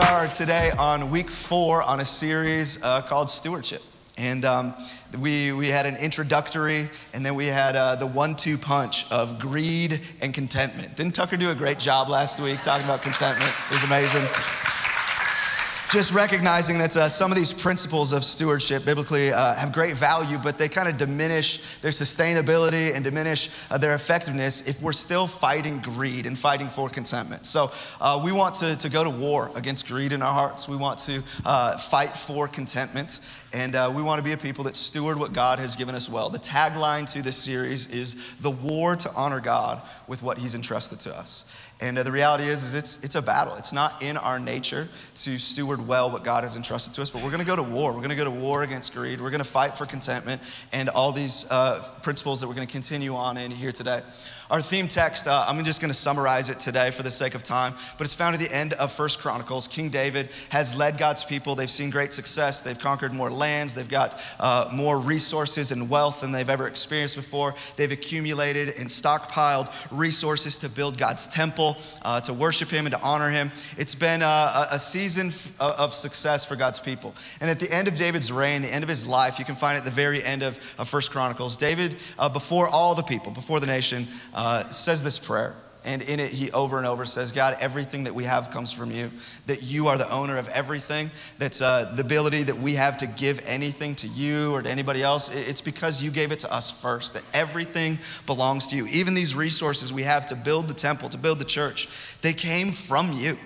are today on week four on a series uh, called Stewardship. And um, we, we had an introductory, and then we had uh, the one two punch of greed and contentment. Didn't Tucker do a great job last week talking about contentment? It was amazing just recognizing that uh, some of these principles of stewardship biblically uh, have great value, but they kind of diminish their sustainability and diminish uh, their effectiveness if we're still fighting greed and fighting for contentment. So uh, we want to, to go to war against greed in our hearts. We want to uh, fight for contentment, and uh, we want to be a people that steward what God has given us well. The tagline to this series is the war to honor God with what He's entrusted to us. And uh, the reality is, is it's, it's a battle. It's not in our nature to steward well what God has entrusted to us, but we're going to go to war. We're going to go to war against greed. We're going to fight for contentment and all these uh, principles that we're going to continue on in here today. Our theme text, uh, I'm just going to summarize it today for the sake of time, but it's found at the end of First Chronicles. King David has led God's people. They've seen great success. They've conquered more lands. They've got uh, more resources and wealth than they've ever experienced before. They've accumulated and stockpiled resources to build God's temple, uh, to worship Him and to honor Him. It's been a, a season f- of success for God's people. And at the end of David's reign, the end of his life, you can find at the very end of, of First Chronicles, David, uh, before all the people, before the nation, uh, says this prayer. And in it, he over and over says, God, everything that we have comes from you, that you are the owner of everything, that's uh, the ability that we have to give anything to you or to anybody else. It's because you gave it to us first, that everything belongs to you. Even these resources we have to build the temple, to build the church, they came from you.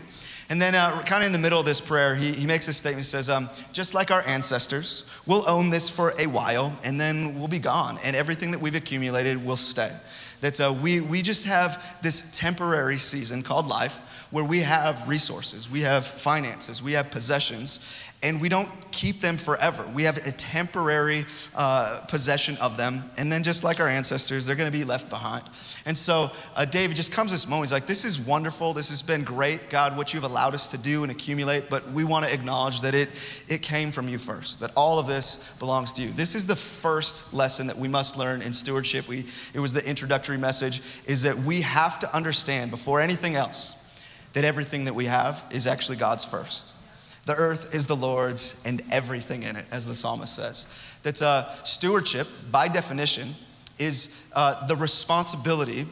And then, uh, kind of in the middle of this prayer, he, he makes a statement. He says, um, Just like our ancestors, we'll own this for a while and then we'll be gone, and everything that we've accumulated will stay. That uh, we, we just have this temporary season called life where we have resources, we have finances, we have possessions, and we don't keep them forever. We have a temporary uh, possession of them, and then just like our ancestors, they're going to be left behind. And so uh, David just comes this moment. He's like, "This is wonderful. This has been great, God, what you've allowed us to do and accumulate. But we want to acknowledge that it it came from you first. That all of this belongs to you. This is the first lesson that we must learn in stewardship. We it was the introductory message is that we have to understand before anything else that everything that we have is actually God's first. The earth is the Lord's and everything in it, as the psalmist says. That's uh, stewardship, by definition, is uh, the responsibility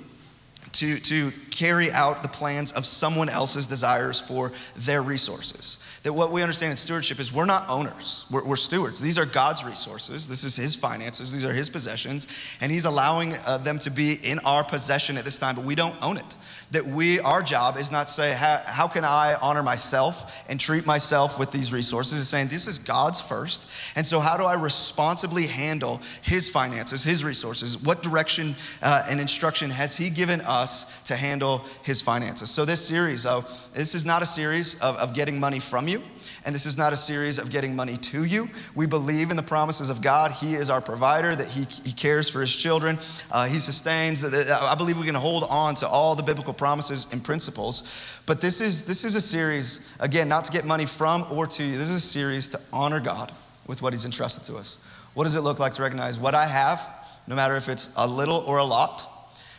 to, to carry out the plans of someone else's desires for their resources. That what we understand in stewardship is we're not owners, we're, we're stewards. These are God's resources, this is His finances, these are His possessions, and He's allowing uh, them to be in our possession at this time, but we don't own it that we, our job is not say, how, how can I honor myself and treat myself with these resources? It's saying, this is God's first. And so, how do I responsibly handle His finances, His resources? What direction uh, and instruction has He given us to handle His finances? So, this series, oh, this is not a series of, of getting money from you. And this is not a series of getting money to you. We believe in the promises of God. He is our provider, that He, he cares for His children, uh, He sustains. I believe we can hold on to all the biblical promises and principles. But this is, this is a series, again, not to get money from or to you. This is a series to honor God with what He's entrusted to us. What does it look like to recognize what I have, no matter if it's a little or a lot,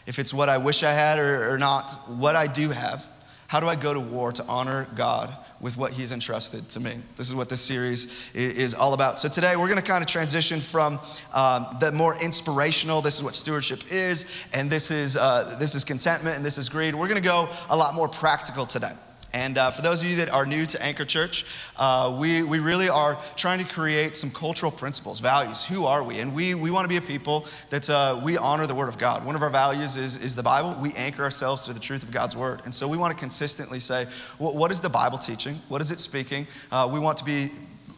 if it's what I wish I had or, or not, what I do have? How do I go to war to honor God with what he's entrusted to me. This is what this series is all about. So today we're going to kind of transition from um, the more inspirational, this is what stewardship is, and this is, uh, this is contentment, and this is greed. We're going to go a lot more practical today. And uh, for those of you that are new to Anchor Church, uh, we, we really are trying to create some cultural principles, values. Who are we? And we, we want to be a people that uh, we honor the Word of God. One of our values is, is the Bible. We anchor ourselves to the truth of God's Word. And so we want to consistently say, well, what is the Bible teaching? What is it speaking? Uh, we want to be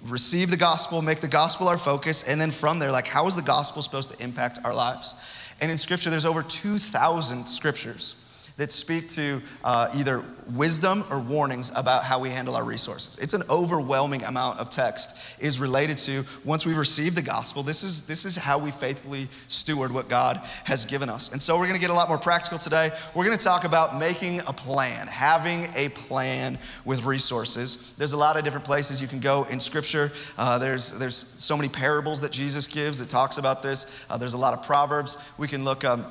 receive the gospel, make the gospel our focus, and then from there, like, how is the gospel supposed to impact our lives? And in Scripture, there's over 2,000 scriptures that speak to uh, either wisdom or warnings about how we handle our resources. It's an overwhelming amount of text is related to once we receive the gospel, this is, this is how we faithfully steward what God has given us. And so we're going to get a lot more practical today. We're going to talk about making a plan, having a plan with resources. There's a lot of different places you can go in scripture. Uh, there's, there's so many parables that Jesus gives that talks about this. Uh, there's a lot of proverbs. We can look um,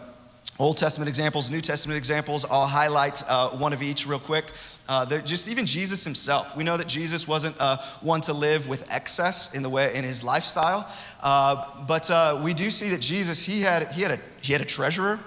Old Testament examples, New Testament examples. I'll highlight uh, one of each real quick. Uh, just even Jesus himself. We know that Jesus wasn't uh, one to live with excess in the way in his lifestyle, uh, but uh, we do see that Jesus he had he had a he had a treasurer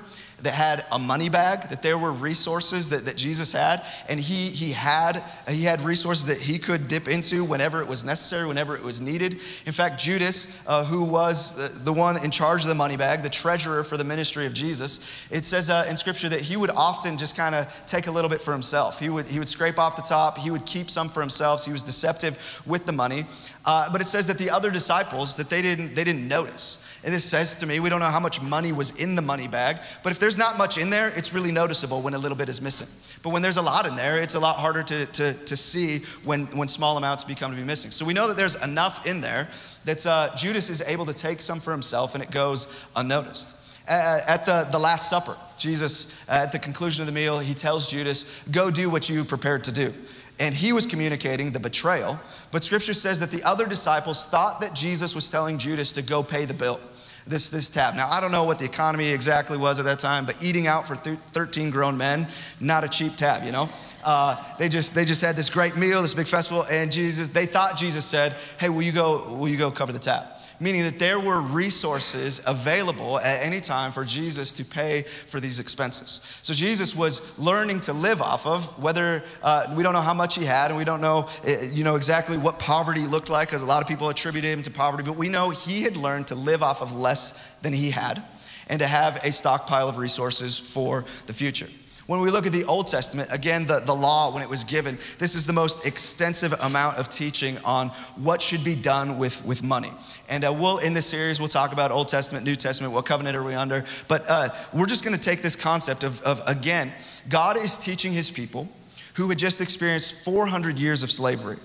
that had a money bag, that there were resources that, that Jesus had, and he, he, had, he had resources that he could dip into whenever it was necessary, whenever it was needed. In fact, Judas, uh, who was the, the, one in charge of the money bag, the treasurer for the ministry of Jesus, it says uh, in scripture that he would often just kind of take a little bit for himself. He would, he would scrape off the top, he would keep some for himself. So he was deceptive with the money. Uh, but it says that the other disciples that they didn't they didn't notice. And this says to me we don't know how much money was in the money bag but if there's not much in there it's really noticeable when a little bit is missing. But when there's a lot in there it's a lot harder to, to, to see when, when small amounts become to be missing. So we know that there's enough in there that uh, judas is able to take some for himself and it goes unnoticed. At the, the last supper jesus at the conclusion of the meal he tells judas go do what you prepared to do and he was communicating the betrayal. But scripture says that the other disciples thought that Jesus was telling Judas to go pay the bill, this, this tab. Now, I don't know what the economy exactly was at that time, but eating out for 13 grown men, not a cheap tab, you know? Uh, they, just, they just had this great meal, this big festival, and Jesus, they thought Jesus said, hey, will you go, will you go cover the tab? Meaning that there were resources available at any time for Jesus to pay for these expenses. So Jesus was learning to live off of, whether uh, we don't know how much he had, and we don't know, uh, you know exactly what poverty looked like, because a lot of people attribute him to poverty, but we know he had learned to live off of less than he had and to have a stockpile of resources for the future. When we look at the Old Testament, again, the, the law, when it was given, this is the most extensive amount of teaching on what should be done with, with money. And uh, we'll, in this series, we'll talk about Old Testament, New Testament, what covenant are we under. But uh, we're just going to take this concept of, of, again, God is teaching his people who had just experienced 400 years of slavery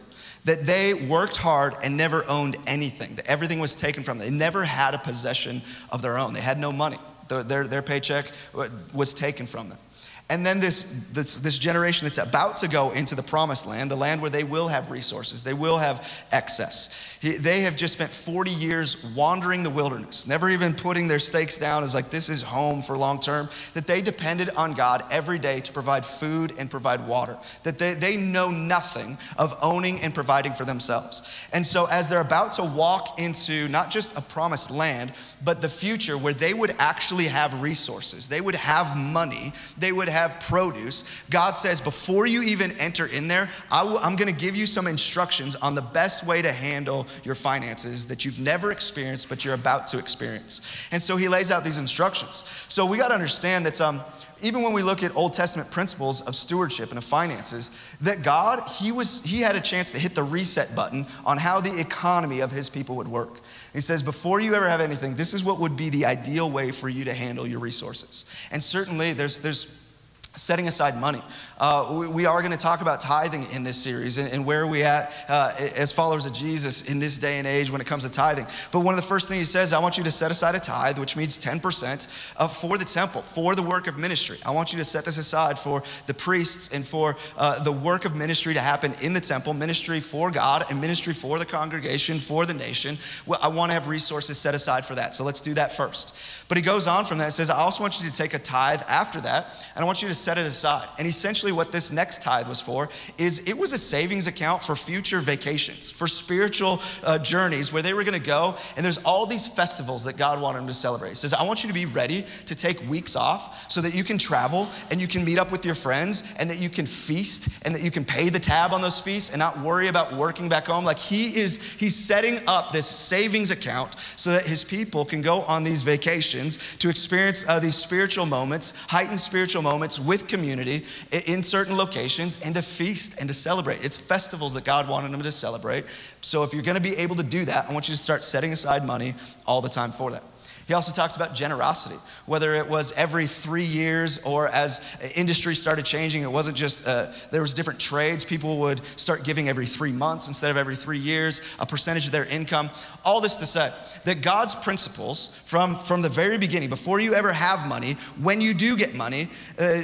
that they worked hard and never owned anything, that everything was taken from them. They never had a possession of their own, they had no money. Their, their, their paycheck was taken from them. And then this, this, this, generation that's about to go into the promised land, the land where they will have resources, they will have excess. He, they have just spent 40 years wandering the wilderness, never even putting their stakes down as like this is home for long term, that they depended on God every day to provide food and provide water, that they, they know nothing of owning and providing for themselves. And so as they're about to walk into not just a promised land, but the future where they would actually have resources, they would have money, they would have produce. God says, before you even enter in there, i w- I'm gonna give you some instructions on the best way to handle your finances that you've never experienced, but you're about to experience. And so he lays out these instructions. So we gotta understand that. Um, even when we look at Old Testament principles of stewardship and of finances, that God, he, was, he had a chance to hit the reset button on how the economy of his people would work. He says, before you ever have anything, this is what would be the ideal way for you to handle your resources. And certainly, there's, there's setting aside money. Uh, we, we, are going to talk about tithing in this series and, and where we at uh, as followers of Jesus in this day and age when it comes to tithing. But one of the first things he says, I want you to set aside a tithe, which means 10% uh, for the temple, for the work of ministry. I want you to set this aside for the priests and for uh, the work of ministry to happen in the temple, ministry for God and ministry for the congregation, for the nation. Well, I want to have resources set aside for that. So let's do that first. But he goes on from that and says, I also want you to take a tithe after that, and I want you to set it aside. And essentially, what this next tithe was for is it was a savings account for future vacations, for spiritual uh, journeys where they were going to go. And there's all these festivals that God wanted them to celebrate. He says, I want you to be ready to take weeks off so that you can travel and you can meet up with your friends and that you can feast and that you can pay the tab on those feasts and not worry about working back home. Like he is, he's setting up this savings account so that his people can go on these vacations to experience uh, these spiritual moments, heightened spiritual moments with community in certain locations and to feast and to celebrate. It's festivals that God wanted them to celebrate. So if you're going to be able to do that, I want you to start setting aside money all the time for that. He also talks about generosity, whether it was every three years or as industry started changing, it wasn't just, uh, there was different trades. People would start giving every three months instead of every three years, a percentage of their income. All this to say that God's principles from, from the very beginning, before you ever have money, when you do get money, uh,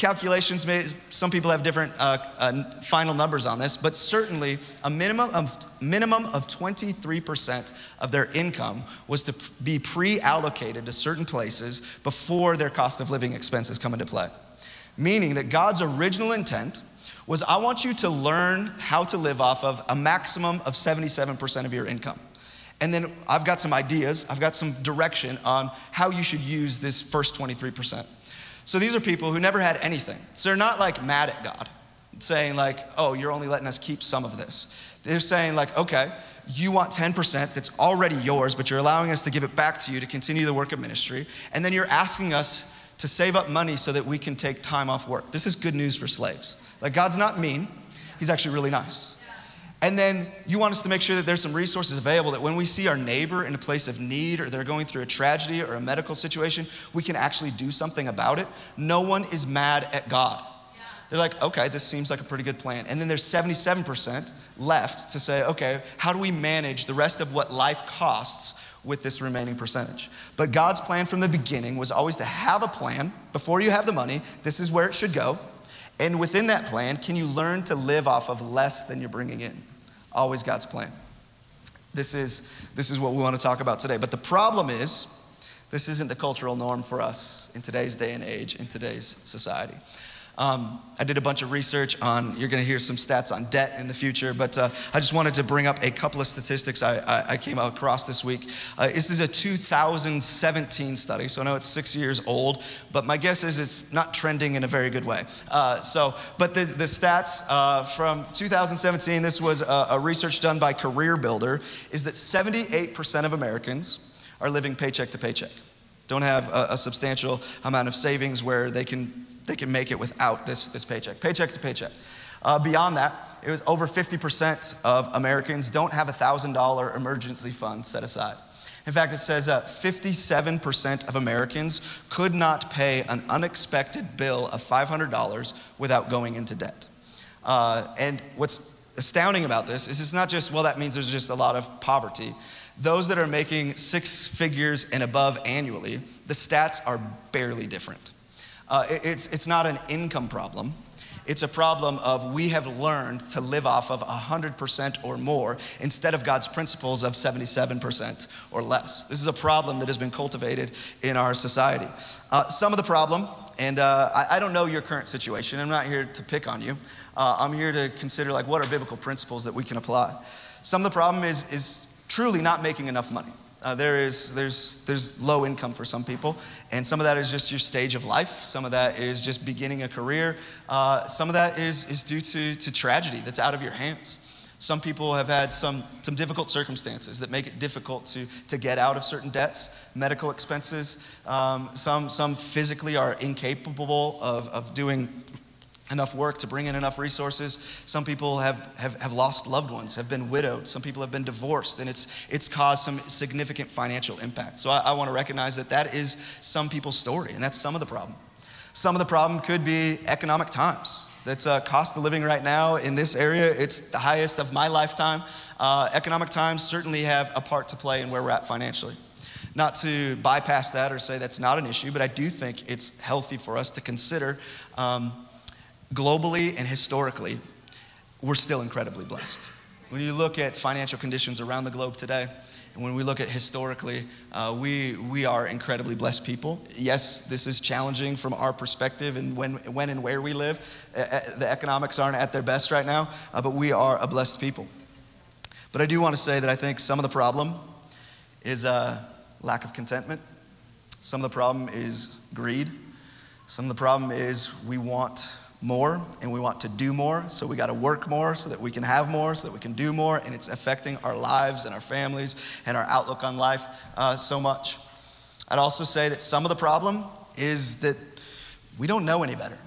calculations, may, some people have different uh, uh, final numbers on this, but certainly a minimum of, minimum of 23% of their income was to be pre allocated to certain places before their cost of living expenses come into play. Meaning that God's original intent was I want you to learn how to live off of a maximum of 77% of your income. And then I've got some ideas, I've got some direction on how you should use this first 23%. So these are people who never had anything. So they're not like mad at God, saying, like, oh, you're only letting us keep some of this. They're saying, like, okay, you want 10% that's already yours, but you're allowing us to give it back to you to continue the work of ministry. And then you're asking us to save up money so that we can take time off work. This is good news for slaves. Like, God's not mean, He's actually really nice. And then you want us to make sure that there's some resources available that when we see our neighbor in a place of need or they're going through a tragedy or a medical situation, we can actually do something about it. No one is mad at God. They're like, okay, this seems like a pretty good plan. And then there's 77% left to say, okay, how do we manage the rest of what life costs with this remaining percentage? But God's plan from the beginning was always to have a plan before you have the money. This is where it should go. And within that plan, can you learn to live off of less than you're bringing in? Always God's plan. This is, this is what we want to talk about today. But the problem is, this isn't the cultural norm for us in today's day and age, in today's society. Um, I did a bunch of research on, you're going to hear some stats on debt in the future, but uh, I just wanted to bring up a couple of statistics I, I, I came across this week. Uh, this is a 2017 study, so I know it's six years old, but my guess is it's not trending in a very good way. Uh, so, but the, the stats uh, from 2017, this was a, a research done by Career Builder, is that 78% of Americans are living paycheck to paycheck don't have a, a, substantial amount of savings where they can they can make it without this, this paycheck, paycheck to paycheck. Uh, beyond that, it was over 50% of Americans don't have a $1,000 emergency fund set aside. In fact, it says uh, 57% of Americans could not pay an unexpected bill of $500 without going into debt. Uh, and what's astounding about this is it's not just, well, that means there's just a lot of poverty. Those that are making six figures and above annually, the stats are barely different. Uh, it's, it's not an income problem. It's a problem of we have learned to live off of 100% or more instead of God's principles of 77% or less. This is a problem that has been cultivated in our society. Uh, some of the problem, and uh, I, I, don't know your current situation, I'm not here to pick on you. Uh, I'm here to consider like what are biblical principles that we can apply. Some of the problem is, is truly not making enough money. Uh, there is there's there's low income for some people, and some of that is just your stage of life. Some of that is just beginning a career. Uh, some of that is is due to to tragedy that's out of your hands. Some people have had some some difficult circumstances that make it difficult to to get out of certain debts, medical expenses. Um, some some physically are incapable of of doing enough work to bring in enough resources. Some people have, have, have lost loved ones, have been widowed. Some people have been divorced, and it's, it's caused some significant financial impact. So I, I want to recognize that that is some people's story, and that's some of the problem. Some of the problem could be economic times. That's a cost of living right now in this area. It's the highest of my lifetime. Uh, economic times certainly have a part to play in where we're at financially. Not to bypass that or say that's not an issue, but I do think it's healthy for us to consider um, globally and historically, we're still incredibly blessed. When you look at financial conditions around the globe today, and when we look at historically, uh, we, we are incredibly blessed people. Yes, this is challenging from our perspective and when, when and where we live. Uh, the economics aren't at their best right now, uh, but we are a blessed people. But I do want to say that I think some of the problem is uh, lack of contentment. Some of the problem is greed. Some of the problem is we want more and we want to do more. So we got to work more so that we can have more, so that we can do more. And it's affecting our lives and our families and our outlook on life uh, so much. I'd also say that some of the problem is that we don't know any better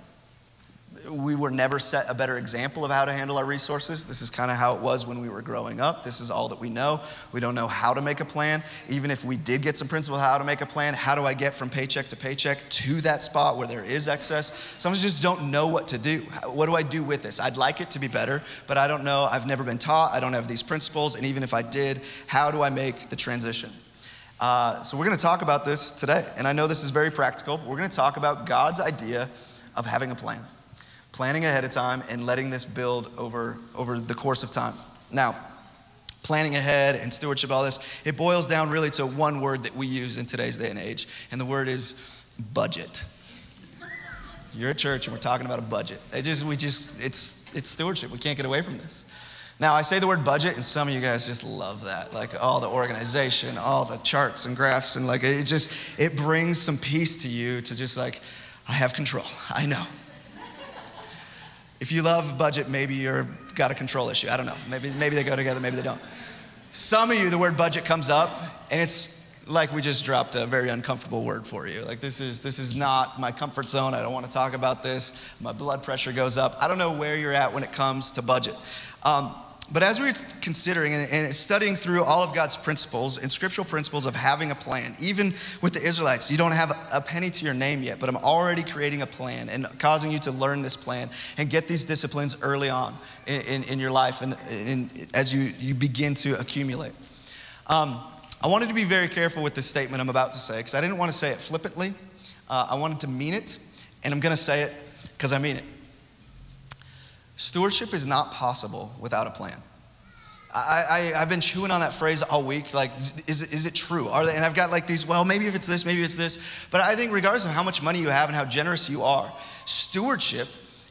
we were never set a better example of how to handle our resources. This is kind of how it was when we were growing up. This is all that we know. We don't know how to make a plan. Even if we did get some principle how to make a plan, how do I get from paycheck to paycheck to that spot where there is excess? Some of us just don't know what to do. What do I do with this? I'd like it to be better, but I don't know. I've never been taught. I don't have these principles. And even if I did, how do I make the transition? Uh, so we're going to talk about this today. And I know this is very practical, but we're going to talk about God's idea of having a plan, planning ahead of time, and letting this build over, over the course of time. Now, planning ahead and stewardship, all this, it boils down really to one word that we use in today's day and age, and the word is budget. You're a church and we're talking about a budget. It just, we just, it's, it's stewardship. We can't get away from this. Now, I say the word budget, and some of you guys just love that. Like all the organization, all the charts and graphs, and like it just, it brings some peace to you to just like, I have control. I know. If you love budget, maybe you're got a control issue. I don't know. Maybe, maybe they go together, maybe they don't. Some of you, the word budget comes up, and it's like we just dropped a very uncomfortable word for you. Like this is this is not my comfort zone. I don't want to talk about this. My blood pressure goes up. I don't know where you're at when it comes to budget. Um, but as we're considering and studying through all of God's principles and scriptural principles of having a plan, even with the Israelites, you don't have a penny to your name yet, but I'm already creating a plan and causing you to learn this plan and get these disciplines early on in, in, in your life and in, as you, you begin to accumulate. Um, I wanted to be very careful with this statement I'm about to say because I didn't want to say it flippantly. Uh, I wanted to mean it, and I'm going to say it because I mean it. Stewardship is not possible without a plan. I, I, have been chewing on that phrase all week. Like, is, is it true? Are they, and I've got like these, well, maybe if it's this, maybe it's this. But I think, regardless of how much money you have and how generous you are, stewardship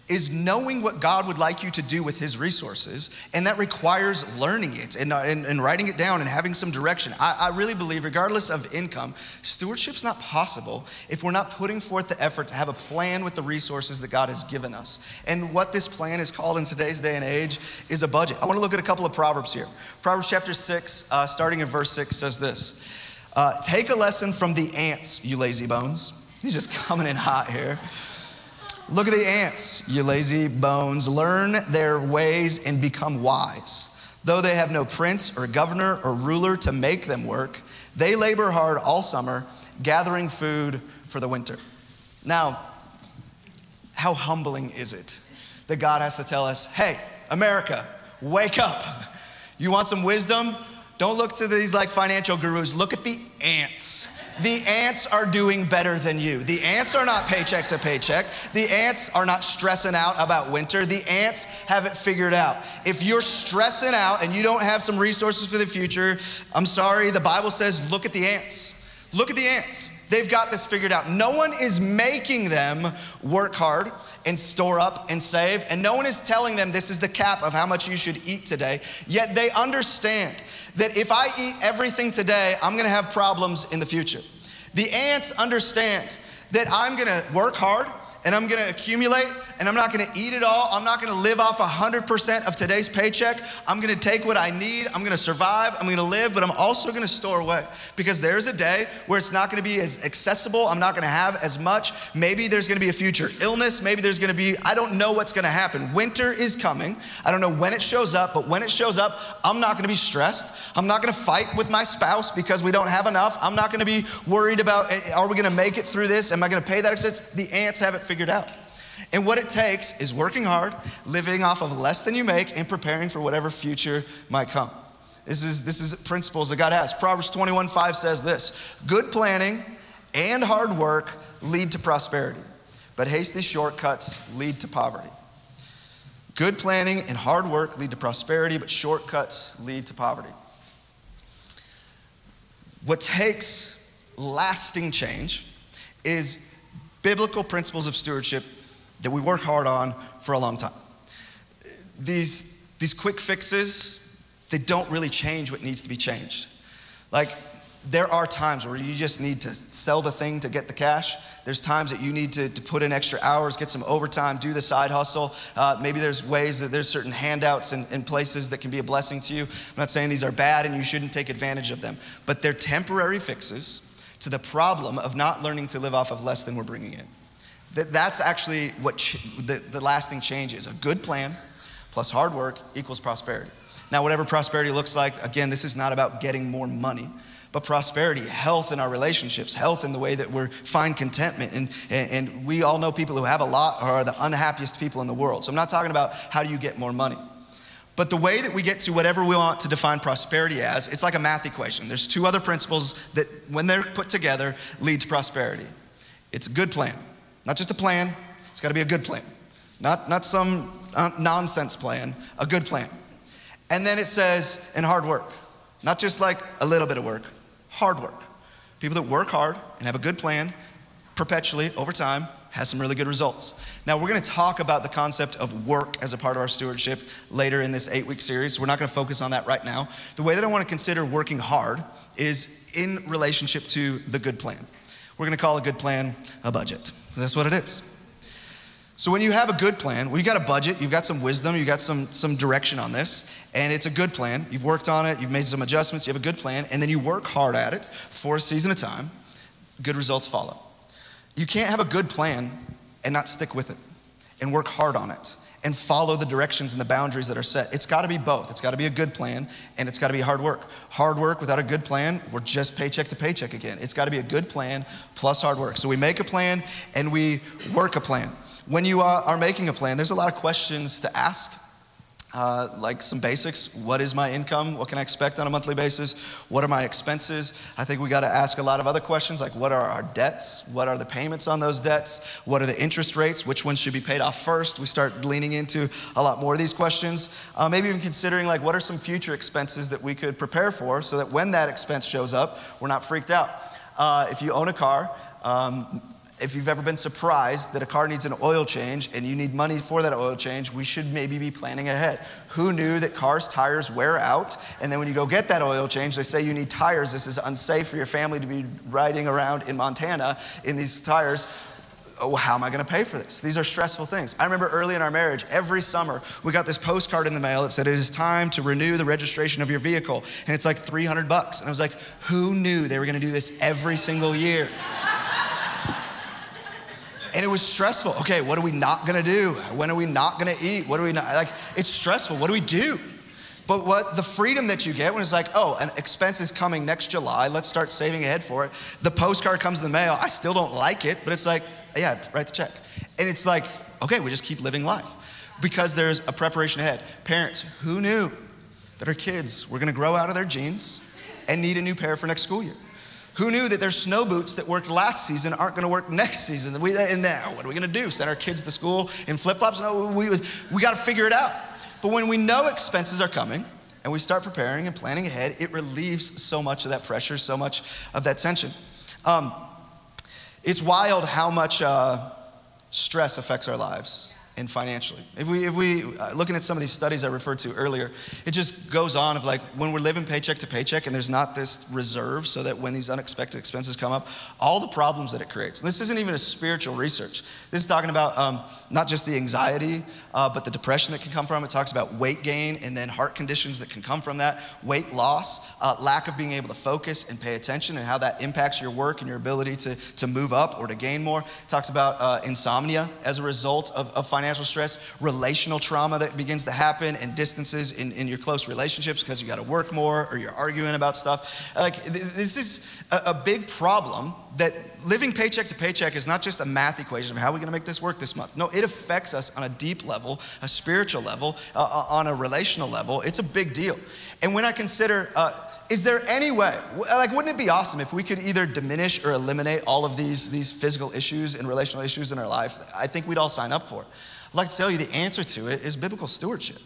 is knowing what God would like you to do with His resources, and that requires learning it and, uh, and, and writing it down and having some direction. I, I really believe, regardless of income, stewardship's not possible if we're not putting forth the effort to have a plan with the resources that God has given us. And what this plan is called in today's day and age is a budget. I want to look at a couple of Proverbs here. Proverbs chapter 6, uh, starting in verse 6, says this uh, Take a lesson from the ants, you lazy bones. He's just coming in hot here. Look at the ants, you lazy bones. Learn their ways and become wise. Though they have no prince or governor or ruler to make them work, they labor hard all summer, gathering food for the winter. Now, how humbling is it that God has to tell us, hey, America, wake up. You want some wisdom? Don't look to these like financial gurus, look at the ants. The ants are doing better than you. The ants are not paycheck to paycheck. The ants are not stressing out about winter. The ants have it figured out. If you're stressing out and you don't have some resources for the future, I'm sorry, the Bible says look at the ants. Look at the ants. They've got this figured out. No one is making them work hard and store up and save, and no one is telling them this is the cap of how much you should eat today. Yet they understand that if I eat everything today, I'm gonna have problems in the future. The ants understand that I'm gonna work hard and I'm gonna accumulate and I'm not gonna eat it all. I'm not gonna live off 100% of today's paycheck. I'm gonna take what I need. I'm gonna survive. I'm gonna live, but I'm also gonna store away because there's a day where it's not gonna be as accessible. I'm not gonna have as much. Maybe there's gonna be a future illness. Maybe there's gonna be, I don't know what's gonna happen. Winter is coming. I don't know when it shows up, but when it shows up, I'm not gonna be stressed. I'm not gonna fight with my spouse because we don't have enough. I'm not gonna be worried about, eh, are we gonna make it through this? Am I gonna pay that expense? The ants have it figured out. And what it takes is working hard, living off of less than you make, and preparing for whatever future might come. This is, this is principles that God has. Proverbs 21 5 says this Good planning and hard work lead to prosperity, but hasty shortcuts lead to poverty. Good planning and hard work lead to prosperity, but shortcuts lead to poverty. What takes lasting change is biblical principles of stewardship that we work hard on for a long time. These, these quick fixes, they don't really change what needs to be changed. Like, there are times where you just need to sell the thing to get the cash. There's times that you need to, to put in extra hours, get some overtime, do the side hustle. Uh, maybe there's ways that there's certain handouts and, places that can be a blessing to you. I'm not saying these are bad and you shouldn't take advantage of them, but they're temporary fixes to the problem of not learning to live off of less than we're bringing in. That, that's actually what ch- the, the lasting change is. A good plan plus hard work equals prosperity. Now, whatever prosperity looks like, again, this is not about getting more money, but prosperity, health in our relationships, health in the way that we find contentment. And, and, and we all know people who have a lot are the unhappiest people in the world. So I'm not talking about how do you get more money. But the way that we get to whatever we want to define prosperity as, it's like a math equation. There's two other principles that, when they're put together, lead to prosperity. It's a good plan, not just a plan, it's got to be a good plan, not, not some uh, nonsense plan, a good plan. And then it says, and hard work, not just like a little bit of work, hard work. People that work hard and have a good plan perpetually over time has some really good results. Now, we're going to talk about the concept of work as a part of our stewardship later in this eight week series. We're not going to focus on that right now. The way that I want to consider working hard is in relationship to the good plan. We're going to call a good plan a budget. So that's what it is. So when you have a good plan, well, you got a budget, you've got some wisdom, you've got some, some direction on this, and it's a good plan. You've worked on it, you've made some adjustments, you have a good plan, and then you work hard at it for a season of time, good results follow. You can't have a good plan and not stick with it and work hard on it and follow the directions and the boundaries that are set. It's got to be both. It's got to be a good plan and it's got to be hard work. Hard work without a good plan, we're just paycheck to paycheck again. It's got to be a good plan plus hard work. So we make a plan and we work a plan. When you are making a plan, there's a lot of questions to ask uh, like some basics. What is my income? What can I expect on a monthly basis? What are my expenses? I think we got to ask a lot of other questions like what are our debts? What are the payments on those debts? What are the interest rates? Which ones should be paid off first? We start leaning into a lot more of these questions. Uh, maybe even considering like what are some future expenses that we could prepare for so that when that expense shows up, we're not freaked out. Uh, if you own a car, um, if you've ever been surprised that a car needs an oil change and you need money for that oil change, we should maybe be planning ahead. Who knew that cars' tires wear out? And then when you go get that oil change, they say you need tires. This is unsafe for your family to be riding around in Montana in these tires. Oh, how am I going to pay for this? These are stressful things. I remember early in our marriage, every summer, we got this postcard in the mail that said, It is time to renew the registration of your vehicle. And it's like 300 bucks. And I was like, Who knew they were going to do this every single year? And it was stressful. Okay, what are we not gonna do? When are we not gonna eat? What are we not? Like, it's stressful. What do we do? But what the freedom that you get when it's like, oh, an expense is coming next July, let's start saving ahead for it. The postcard comes in the mail. I still don't like it, but it's like, yeah, write the check. And it's like, okay, we just keep living life because there's a preparation ahead. Parents, who knew that our kids were gonna grow out of their jeans and need a new pair for next school year? Who knew that their snow boots that worked last season aren't going to work next season? We, and now, what are we going to do? Send our kids to school in flip flops? No, we, we got to figure it out. But when we know expenses are coming and we start preparing and planning ahead, it relieves so much of that pressure, so much of that tension. Um, it's wild how much uh, stress affects our lives and financially. If we, if we uh, looking at some of these studies I referred to earlier, it just goes on of like when we're living paycheck to paycheck and there's not this reserve so that when these unexpected expenses come up, all the problems that it creates. And this isn't even a spiritual research. This is talking about um, not just the anxiety, uh, but the depression that can come from it. talks about weight gain and then heart conditions that can come from that, weight loss, uh, lack of being able to focus and pay attention and how that impacts your work and your ability to, to move up or to gain more. It talks about uh, insomnia as a result of, of financial financial stress, relational trauma that begins to happen, and distances in, in your close relationships because you got to work more or you're arguing about stuff. Like, this is a, a big problem that living paycheck to paycheck is not just a math equation of how are we going to make this work this month. No, it affects us on a deep level, a spiritual level, uh, uh, on a relational level. It's a big deal. And when I consider, uh, is there any way, like, wouldn't it be awesome if we could either diminish or eliminate all of these, these physical issues and relational issues in our life? I think we'd all sign up for it. I'd like to tell you the answer to it is biblical stewardship.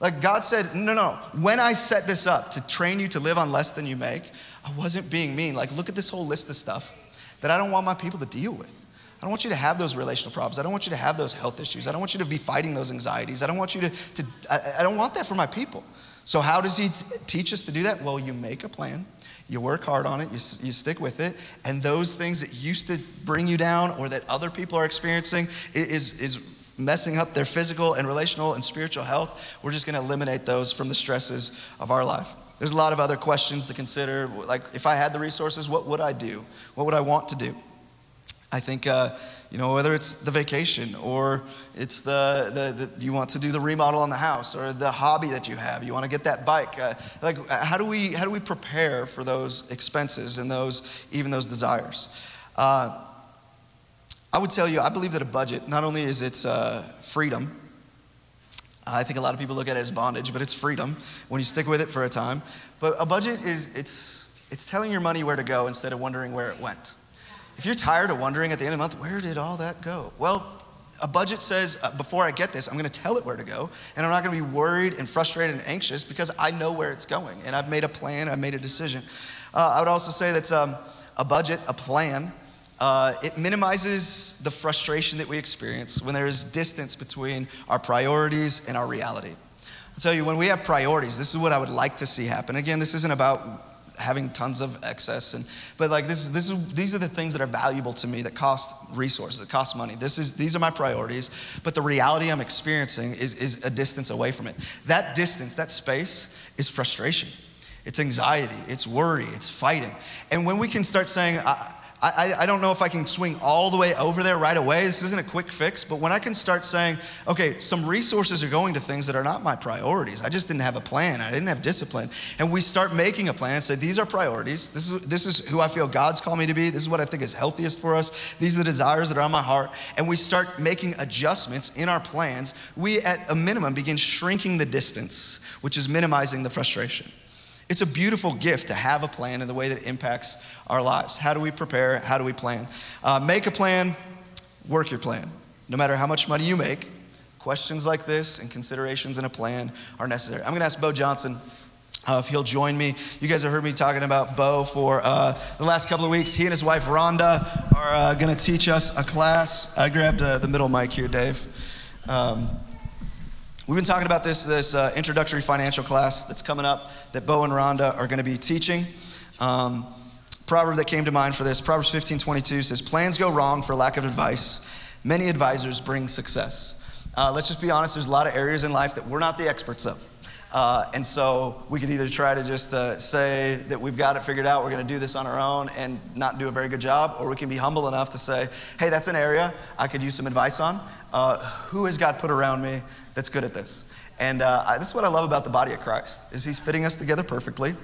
Like God said, no, no, when I set this up to train you to live on less than you make, I wasn't being mean. Like, look at this whole list of stuff that I don't want my people to deal with. I don't want you to have those relational problems. I don't want you to have those health issues. I don't want you to be fighting those anxieties. I don't want you to, to I, I don't want that for my people. So, how does He teach us to do that? Well, you make a plan, you work hard on it, you, you stick with it, and those things that used to bring you down or that other people are experiencing is, is messing up their physical and relational and spiritual health, we're just going to eliminate those from the stresses of our life. There's a lot of other questions to consider. Like, if I had the resources, what would I do? What would I want to do? I think, uh, you know, whether it's the vacation or it's the, the, the, you want to do the remodel on the house or the hobby that you have, you want to get that bike. Uh, like, how do we how do we prepare for those expenses and those even those desires? Uh, I would tell you, I believe that a budget, not only is it uh, freedom, I think a lot of people look at it as bondage, but it's freedom when you stick with it for a time. But a budget is, it's, it's telling your money where to go instead of wondering where it went. If you're tired of wondering at the end of the month, where did all that go? Well, a budget says, uh, before I get this, I'm going to tell it where to go, and I'm not going to be worried and frustrated and anxious because I know where it's going, and I've made a plan, I've made a decision. Uh, I would also say that um, a budget, a plan, uh, it minimizes the frustration that we experience when there is distance between our priorities and our reality. I'll tell you, when we have priorities, this is what I would like to see happen. Again, this isn't about having tons of excess and but like this is this is these are the things that are valuable to me that cost resources that cost money this is these are my priorities but the reality i'm experiencing is is a distance away from it that distance that space is frustration it's anxiety it's worry it's fighting and when we can start saying I, I, I don't know if I can swing all the way over there right away. This isn't a quick fix, but when I can start saying, okay, some resources are going to things that are not my priorities. I just didn't have a plan. I didn't have discipline. And we start making a plan and say, these are priorities. This is, this is who I feel God's called me to be. This is what I think is healthiest for us. These are the desires that are on my heart. And we start making adjustments in our plans. We, at a minimum, begin shrinking the distance, which is minimizing the frustration. It's a beautiful gift to have a plan in the way that it impacts our lives. How do we prepare? How do we plan? Uh, make a plan, work your plan. No matter how much money you make, questions like this and considerations in a plan are necessary. I'm going to ask Bo Johnson uh, if he'll join me. You guys have heard me talking about Bo for uh, the last couple of weeks. He and his wife Rhonda are uh, going to teach us a class. I grabbed uh, the middle mic here, Dave. Um, We've been talking about this, this uh, introductory financial class that's coming up that Bo and Rhonda are going to be teaching. Um, proverb that came to mind for this Proverbs 15 22 says, Plans go wrong for lack of advice. Many advisors bring success. Uh, let's just be honest, there's a lot of areas in life that we're not the experts of. Uh, and so we could either try to just uh, say that we've got it figured out, we're going to do this on our own and not do a very good job, or we can be humble enough to say, hey, that's an area I could use some advice on. Uh, who has God put around me that's good at this. And uh, I, this is what I love about the body of Christ is He's fitting us together perfectly.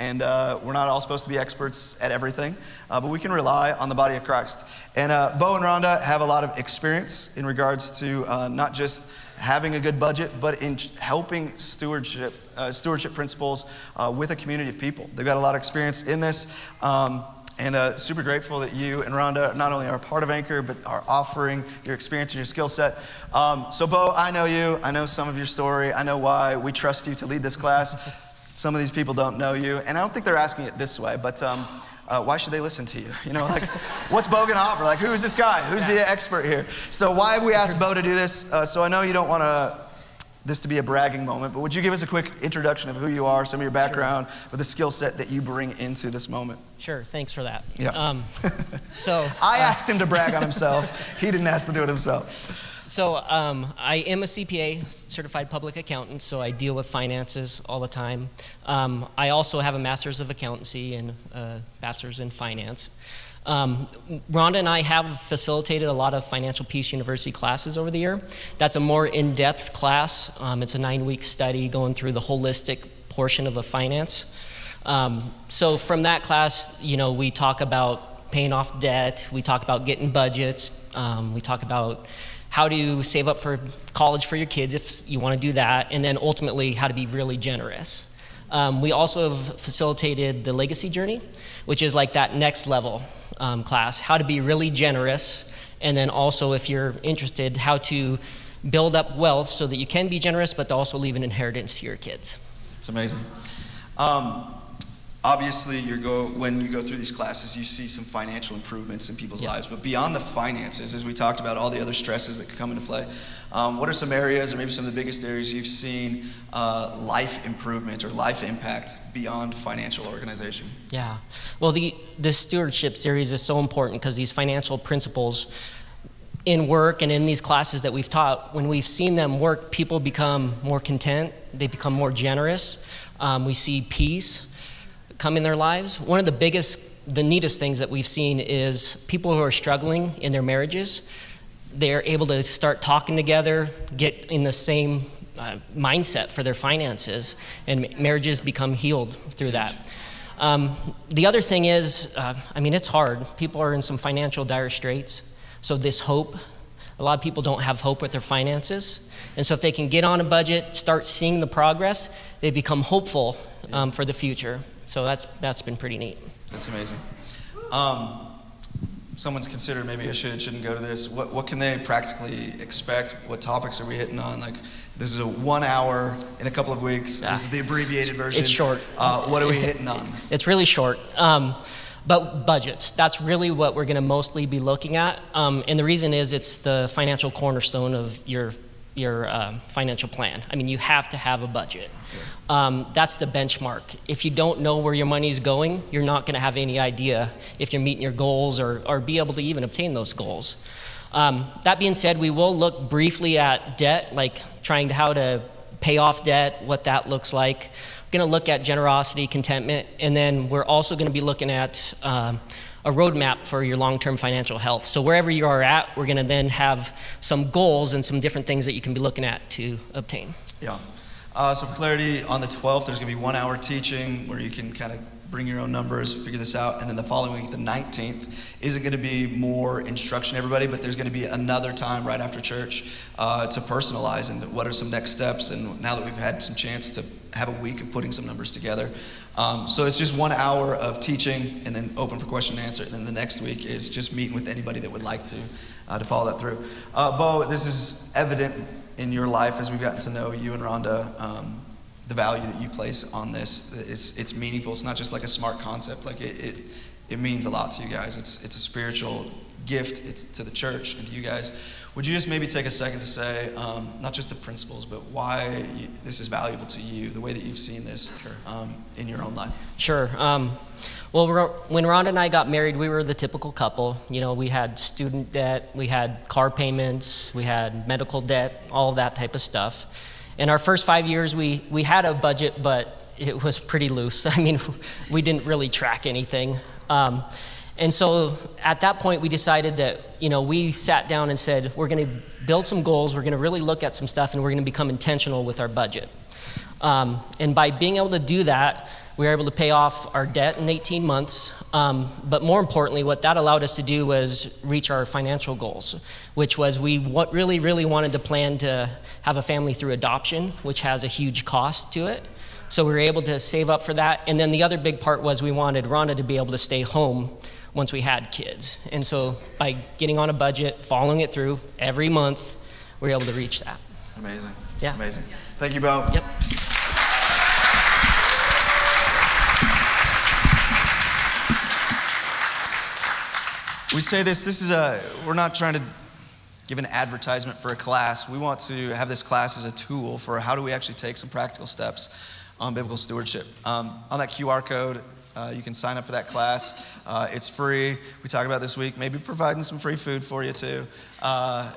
And uh, we're not all supposed to be experts at everything, uh, but we can rely on the body of Christ. And uh, Bo and Rhonda have a lot of experience in regards to uh, not just having a good budget, but in helping stewardship, uh, stewardship principles with a community of people. They've got a lot of experience in this. Um, and uh, super grateful that you and Rhonda not only are part of Anchor, but are offering your experience and your skill set. Um, so, Bo, I know you. I know some of your story. I know why we trust you to lead this class. Some of these people don't know you. And I don't think they're asking it this way, but um, uh, why should they listen to you? You know, like, what's Bo gonna offer? Like, who's this guy? Who's the expert here? So, why have we asked Bo to do this? Uh, so, I know you don't want to this to be a bragging moment, but would you give us a quick introduction of who you are, some of your background, sure. with the skill set that you bring into this moment? Sure, thanks for that. Yeah. Um, so I uh, asked him to brag on himself. he didn't ask to do it himself. So um, I am a CPA, certified public accountant, so I deal with finances all the time. Um, I also have a master's of accountancy and a bachelor's in finance. Um, Rhonda and I have facilitated a lot of Financial Peace University classes over the year. That's a more in depth class. Um, it's a nine week study going through the holistic portion of a finance. Um, so, from that class, you know, we talk about paying off debt, we talk about getting budgets, um, we talk about how to save up for college for your kids if you want to do that, and then ultimately how to be really generous. Um, we also have facilitated the legacy journey, which is like that next level um, class, how to be really generous, and then also, if you're interested, how to build up wealth so that you can be generous, but also leave an inheritance to your kids. It's amazing. Um, obviously, you go when you go through these classes, you see some financial improvements in people's yeah. lives. But beyond the finances, as we talked about, all the other stresses that could come into play. Um, what are some areas, or maybe some of the biggest areas you've seen uh, life improvement or life impact beyond financial organization? Yeah. Well, the this stewardship series is so important because these financial principles in work and in these classes that we've taught, when we've seen them work, people become more content, they become more generous. Um, we see peace come in their lives. One of the biggest, the neatest things that we've seen is people who are struggling in their marriages they're able to start talking together, get in the same uh, mindset for their finances, and marriages become healed through that. Um, the other thing is, uh, I mean, it's hard. People are in some financial dire straits. So, this hope, a lot of people don't have hope with their finances. And so, if they can get on a budget, start seeing the progress, they become hopeful um, for the future. So, that's, that's been pretty neat. That's amazing. Um, someone's considered maybe I should, shouldn't go to this, what, what can they practically expect? What topics are we hitting on? Like, this is a one hour in a couple of weeks. Yeah. This is the abbreviated version. It's short. Uh, what are we hitting on? It's really short. Um, but budgets, that's really what we're going to mostly be looking at. Um, and the reason is it's the financial cornerstone of your, your um, financial plan. I mean, you have to have a budget. Um, that's the benchmark. If you don't know where your money's going, you're not going to have any idea if you're meeting your goals or, or be able to even obtain those goals. Um, that being said, we will look briefly at debt, like trying to how to pay off debt, what that looks like. We're going to look at generosity, contentment, and then we're also going to be looking at um, a roadmap for your long-term financial health. So wherever you are at, we're going to then have some goals and some different things that you can be looking at to obtain. Yeah. Uh, so for clarity, on the 12th, there's going to be one hour teaching where you can kind of bring your own numbers, figure this out. And then the following week, the 19th, isn't going to be more instruction, everybody, but there's going to be another time right after church uh, to personalize and what are some next steps. And now that we've had some chance to have a week of putting some numbers together. Um, so it's just one hour of teaching and then open for question and answer. And then the next week is just meeting with anybody that would like to uh, to follow that through. Uh, Bo, this is evident in your life as we've gotten to know you and Rhonda. Um, the value that you place on this, it's, it's meaningful. It's not just like a smart concept. Like it, it, it means a lot to you guys. It's, it's a spiritual gift it's to the church and to you guys. Would you just maybe take a second to say, um, not just the principles, but why you, this is valuable to you, the way that you've seen this Sure. um, in your own life? Sure. Um, well, when Ron and I got married, we were the typical couple. You know, we had student debt, we had car payments, we had medical debt, all that type of stuff. In our first five years, we, we had a budget, but it was pretty loose. I mean, we didn't really track anything. Um, and so at that point, we decided that, you know, we sat down and said, we're going to build some goals, we're going to really look at some stuff, and we're going to become intentional with our budget. Um, and by being able to do that, we were able to pay off our debt in 18 months. Um, but more importantly, what that allowed us to do was reach our financial goals, which was we really, really wanted to plan to have a family through adoption, which has a huge cost to it. So we were able to save up for that. And then the other big part was we wanted Rhonda to be able to stay home once we had kids. And so by getting on a budget, following it through every month, we were able to reach that. Amazing. Yeah. Amazing. Thank you, Bo. Yep. We say this, this is a, we're not trying to give an advertisement for a class. We want to have this class as a tool for how do we actually take some practical steps on biblical stewardship. Um, on that QR code, uh, you can sign up for that class. Uh, it's free. We talk about this week, maybe providing some free food for you too, uh,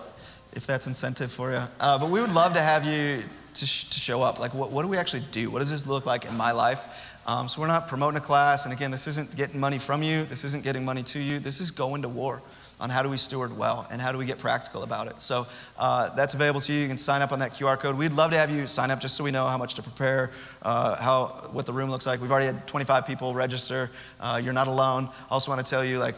if that's incentive for you. Uh, but we would love to have you to, sh- to show up. Like, what, what do we actually do? What does this look like in my life? Um, so we're not promoting a class. And again, this isn't getting money from you. This isn't getting money to you. This is going to war on how do we steward well and how do we get practical about it. So uh, that's available to you. You can sign up on that QR code. We'd love to have you sign up just so we know how much to prepare, uh, how what the room looks like. We've already had 25 people register. Uh, you're not alone. Also want to tell you like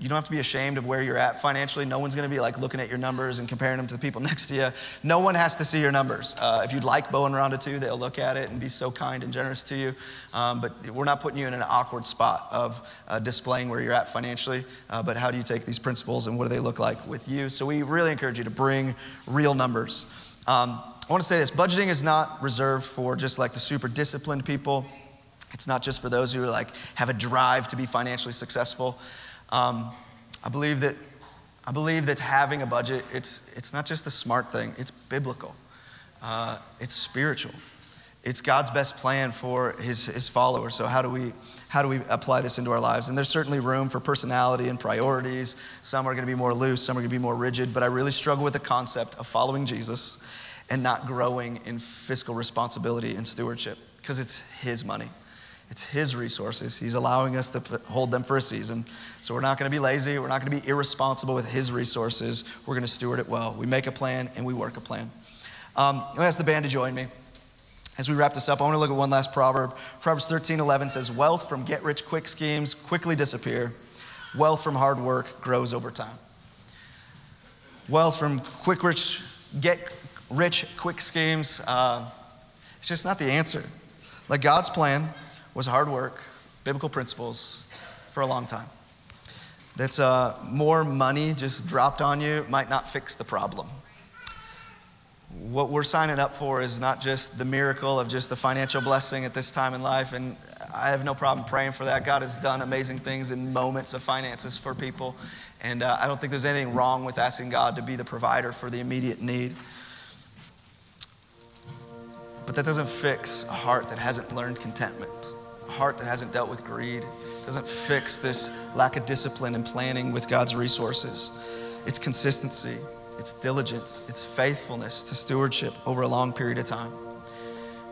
you don't have to be ashamed of where you're at financially. No one's going to be like looking at your numbers and comparing them to the people next to you. No one has to see your numbers. Uh, if you'd like Bo and Rhonda too, they'll look at it and be so kind and generous to you. Um, but we're not putting you in an awkward spot of uh, displaying where you're at financially. Uh, but how do you take these principles and what do they look like with you? So we really encourage you to bring real numbers. Um, I want to say this budgeting is not reserved for just like the super disciplined people. It's not just for those who are like have a drive to be financially successful. Um, I believe that I believe that having a budget it's it's not just a smart thing. It's biblical. Uh, it's spiritual. It's God's best plan for his, his followers. So how do we how do we apply this into our lives? And there's certainly room for personality and priorities. Some are going to be more loose, some are going to be more rigid, but I really struggle with the concept of following Jesus and not growing in fiscal responsibility and stewardship because it's his money. It's His resources. He's allowing us to hold them for a season. So we're not going to be lazy. We're not going to be irresponsible with His resources. We're going to steward it well. We make a plan and we work a plan. Um, I'm going to ask the band to join me. As we wrap this up, I want to look at one last proverb. Proverbs 13 11 says, Wealth from get rich quick schemes quickly disappear, wealth from hard work grows over time. Wealth from quick rich, get rich quick schemes, uh, it's just not the answer. Like God's plan was hard work, biblical principles for a long time. that uh, more money just dropped on you might not fix the problem. What we're signing up for is not just the miracle of just the financial blessing at this time in life, and I have no problem praying for that. God has done amazing things in moments of finances for people, and uh, I don't think there's anything wrong with asking God to be the provider for the immediate need. But that doesn't fix a heart that hasn't learned contentment, heart that hasn't dealt with greed, doesn't fix this lack of discipline and planning with God's resources. It's consistency, it's diligence, it's faithfulness to stewardship over a long period of time.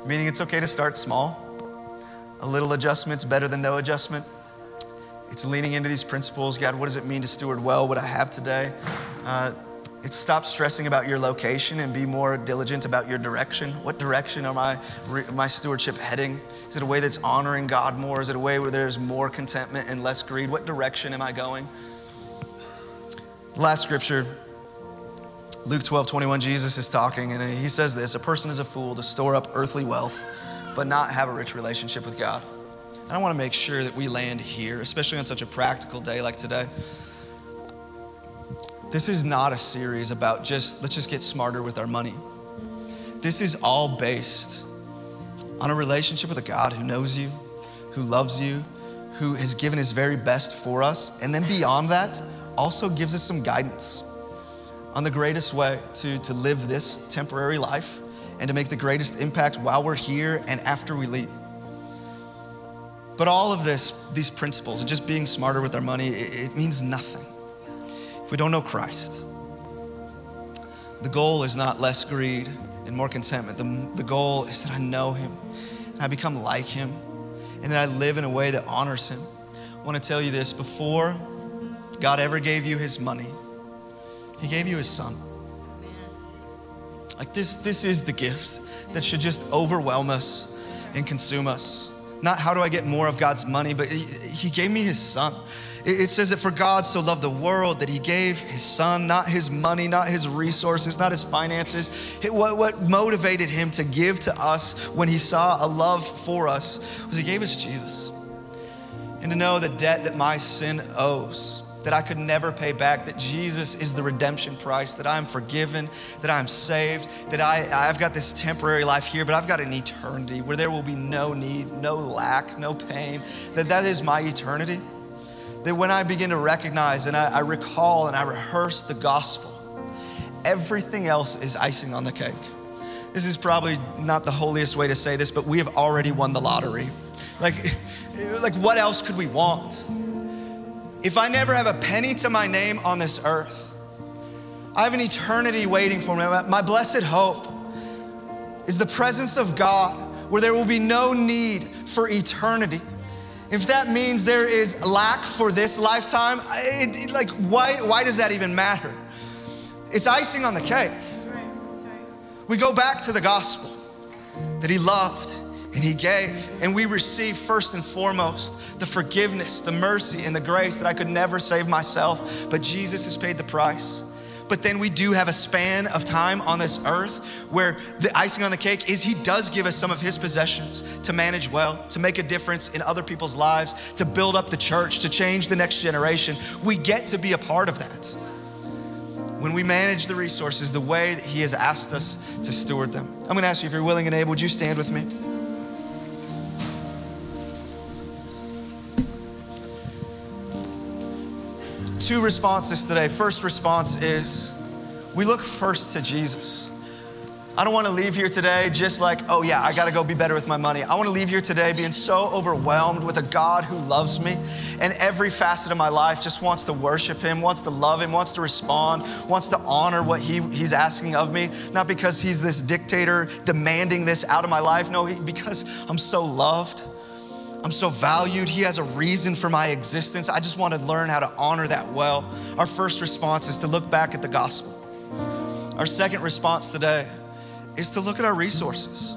Meaning it's okay to start small. A little adjustment's better than no adjustment. It's leaning into these principles. God, what does it mean to steward well what I have today? Uh, it's stop stressing about your location and be more diligent about your direction. What direction am I, my stewardship heading? Is it a way that's honoring God more? Is it a way where there's more contentment and less greed? What direction am I going? Last scripture, Luke 12, 21, Jesus is talking and he says this A person is a fool to store up earthly wealth, but not have a rich relationship with God. And I want to make sure that we land here, especially on such a practical day like today. This is not a series about just, let's just get smarter with our money. This is all based on a relationship with a God who knows you, who loves you, who has given his very best for us. And then beyond that, also gives us some guidance on the greatest way to, to live this temporary life and to make the greatest impact while we're here and after we leave. But all of this, these principles, just being smarter with our money, it, it means nothing if we don't know Christ. The goal is not less greed and more contentment. The, the goal is that I know Him and I become like Him and that I live in a way that honors Him. I want to tell you this before God ever gave you His money, He gave you His Son. Like this, this is the gift that should just overwhelm us and consume us. Not how do I get more of God's money, but He, he gave me His Son. It says that for God so loved the world that he gave his son, not his money, not his resources, not his finances. What, what motivated him to give to us when he saw a love for us was he gave us Jesus. And to know the debt that my sin owes, that I could never pay back, that Jesus is the redemption price, that I'm forgiven, that I'm saved, that I, I've got this temporary life here, but I've got an eternity where there will be no need, no lack, no pain, that that is my eternity that when I begin to recognize and I, I recall and I rehearse the gospel, everything else is icing on the cake. This is probably not the holiest way to say this, but we have already won the lottery. Like, like what else could we want? If I never have a penny to my name on this earth, I have an eternity waiting for me. My blessed hope is the presence of God where there will be no need for eternity. If that means there is lack for this lifetime, it, like why, why does that even matter? It's icing on the cake. That's right. That's right. We go back to the gospel that he loved and he gave, and we receive first and foremost the forgiveness, the mercy, and the grace that I could never save myself, but Jesus has paid the price. But then we do have a span of time on this earth where the icing on the cake is He does give us some of His possessions to manage well, to make a difference in other people's lives, to build up the church, to change the next generation. We get to be a part of that. When we manage the resources the way that He has asked us to steward them. I'm gonna ask you if you're willing and able, would you stand with me? Two responses today. First response is we look first to Jesus. I don't want to leave here today just like, oh yeah, I got to go be better with my money. I want to leave here today being so overwhelmed with a God who loves me and every facet of my life just wants to worship Him, wants to love Him, wants to respond, wants to honor what he, He's asking of me. Not because He's this dictator demanding this out of my life, no, he, because I'm so loved. I'm so valued. He has a reason for my existence. I just want to learn how to honor that well. Our first response is to look back at the gospel. Our second response today is to look at our resources.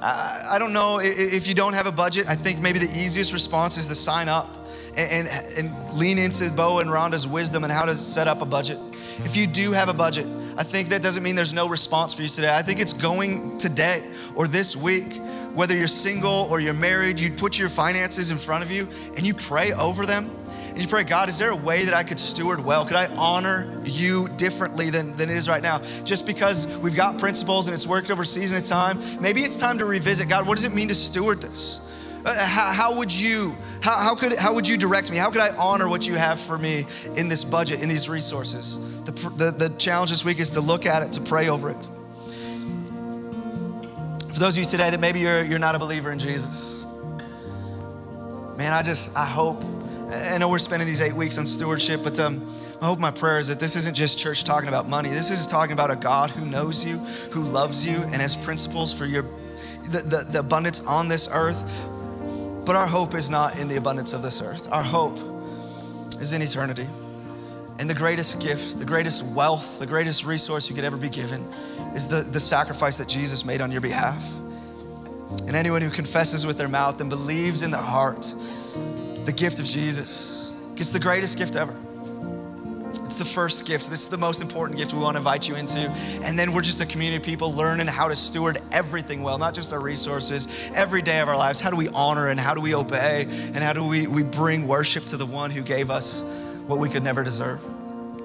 I, I don't know if you don't have a budget, I think maybe the easiest response is to sign up and, and, and lean into Bo and Rhonda's wisdom and how to set up a budget. If you do have a budget, I think that doesn't mean there's no response for you today. I think it's going today or this week whether you're single or you're married, you put your finances in front of you and you pray over them and you pray, God, is there a way that I could steward well? Could I honor you differently than, than it is right now? Just because we've got principles and it's worked over season of time, maybe it's time to revisit God, what does it mean to steward this? Uh, how, how, would you how, how, could how would you direct me how could i honor what you have for me in this budget in these resources the, the, the challenge this week is to look at it to pray over it for those of you today that maybe you're, you're not a believer in jesus man i just i hope i know we're spending these eight weeks on stewardship but um, I hope my prayer is that this isn't just church talking about money. This is talking about a God who knows you, who loves you, and has principles for your the, the, the abundance on this earth, but our hope is not in the abundance of this earth. Our hope is in eternity. And the greatest gift, the greatest wealth, the greatest resource you could ever be given is the, the sacrifice that Jesus made on your behalf. And anyone who confesses with their mouth and believes in their heart the gift of Jesus gets the greatest gift ever. It's the first gift. This is the most important gift we want to invite you into. And then we're just a community of people learning how to steward everything well, not just our resources, every day of our lives. How do we honor and how do we obey and how do we, we bring worship to the one who gave us what we could never deserve?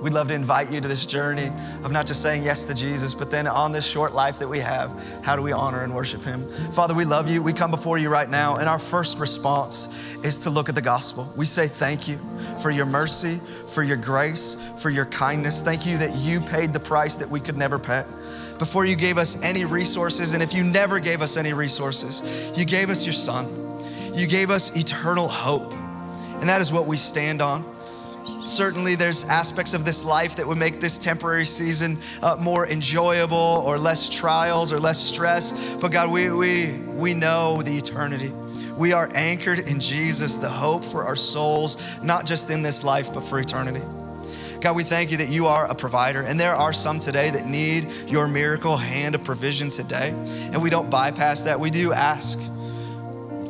We'd love to invite you to this journey of not just saying yes to Jesus, but then on this short life that we have, how do we honor and worship Him? Father, we love you. We come before you right now, and our first response is to look at the gospel. We say thank you for your mercy, for your grace, for your kindness. Thank you that you paid the price that we could never pay. Before you gave us any resources, and if you never gave us any resources, you gave us your Son. You gave us eternal hope. And that is what we stand on. Certainly, there's aspects of this life that would make this temporary season uh, more enjoyable or less trials or less stress. But God, we, we, we know the eternity. We are anchored in Jesus, the hope for our souls, not just in this life, but for eternity. God, we thank you that you are a provider, and there are some today that need your miracle hand of provision today. And we don't bypass that. We do ask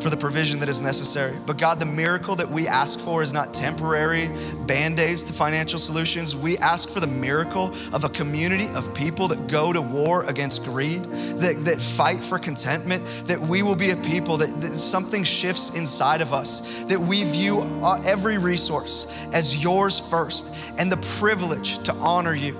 for the provision that is necessary. But God, the miracle that we ask for is not temporary band aids to financial solutions. We ask for the miracle of a community of people that go to war against greed, that, that fight for contentment, that we will be a people that, that something shifts inside of us, that we view uh, every resource as yours first, and the privilege to honor you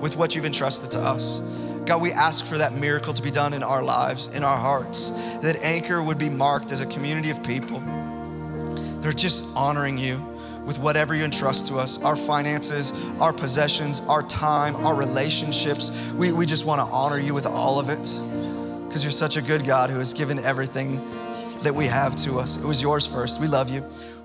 with what you've entrusted to us. God, we ask for that miracle to be done in our lives, in our hearts, that Anchor would be marked as a community of people that are just honoring you with whatever you entrust to us our finances, our possessions, our time, our relationships. We, we just want to honor you with all of it because you're such a good God who has given everything that we have to us. It was yours first. We love you. You